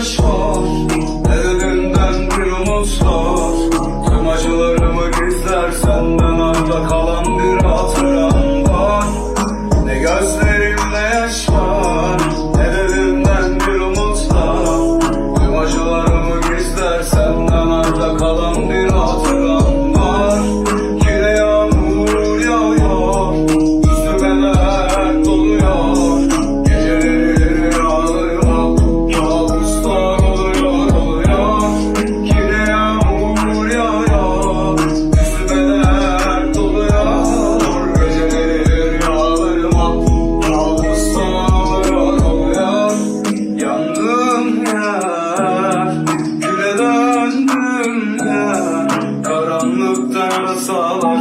yaş var Elinden bir umut var Karanlıkta yarasalar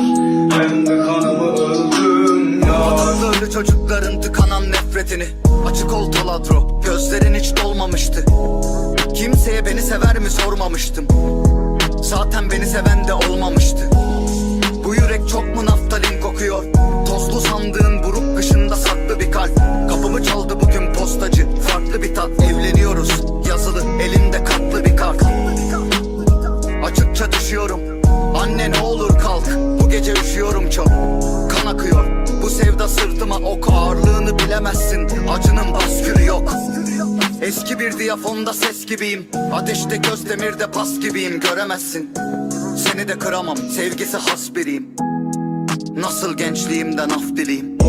Hem de kanımı öldüm yar Böyle çocukların tıkanan nefretini. Açık ol taladro. Gözlerin hiç dolmamıştı. Kimseye beni sever mi sormamıştım. Zaten beni seven de olmamıştı. Bu yürek çok mu naftalin kokuyor? Tozlu sandığın buruk kışında saklı bir kalp. Kapımı çaldı bugün postacı. Farklı bir tat. Evleniyoruz. Yazılı bilemezsin Acının baskürü yok. Eski bir diyafonda ses gibiyim. Ateşte göz demirde pas gibiyim. Göremezsin. Seni de kıramam Sevgisi has biriyim. Nasıl gençliğimden af dileyim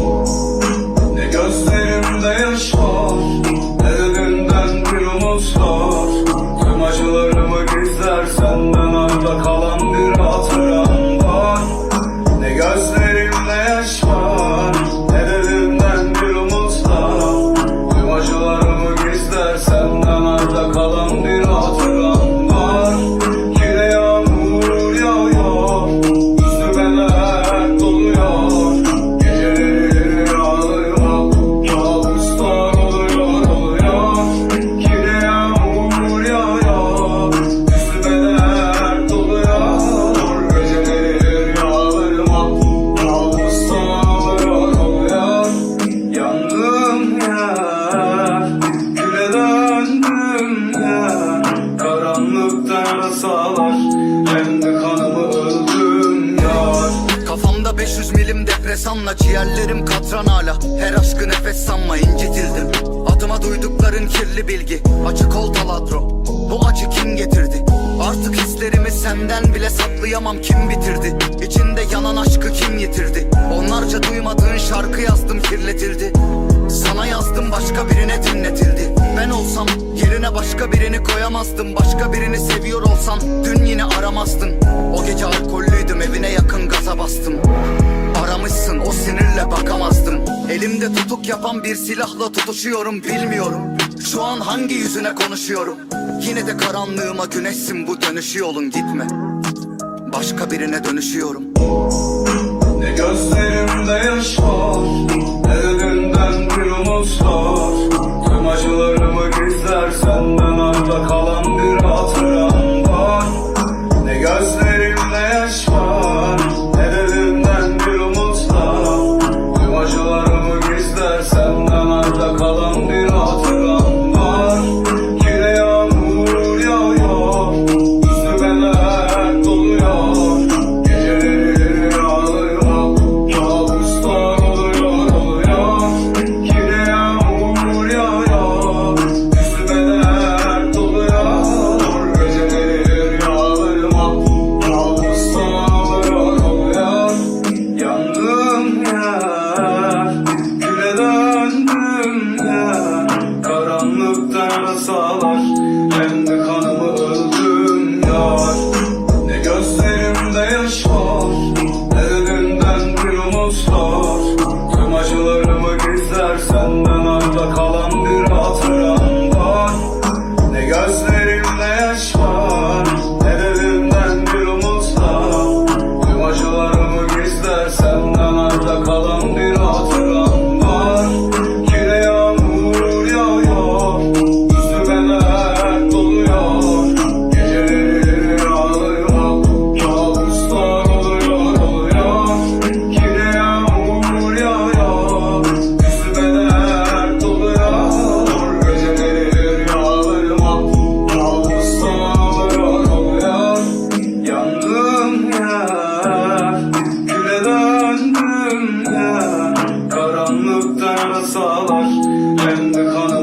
yarasalar. Hem de kanımı öldüm yar. Kafamda 500 milim depresanla Ciğerlerim katran hala. Her aşkı nefes sanma incitildim. Adıma duydukların kirli bilgi Açık ol taladro Bu acı kim getirdi? Artık hislerimi senden bile saklayamam kim bitirdi? İçinde yanan aşkı kim yitirdi? Onlarca duymadığın şarkı yazdım kirletildi. Sana yazdım başka birine dinletildi. Ben olsam yerine başka birini koyamazdım. Başka birini seviyor olsan dün yine aramazdın O gece alkollüydüm evine yakın gaza bastım. Aramışsın o sinirle bakamazdım. Elimde tutuk yapan bir silahla tutuşuyorum bilmiyorum. Şu an hangi yüzüne konuşuyorum? Yine de karanlığıma güneşsin bu dönüşü yolun gitme. Başka birine dönüşüyorum. Ne gözlerimde yaş var Ne de elimden bir umut var. Tüm acılarımı sarmasalar Ben de kanım.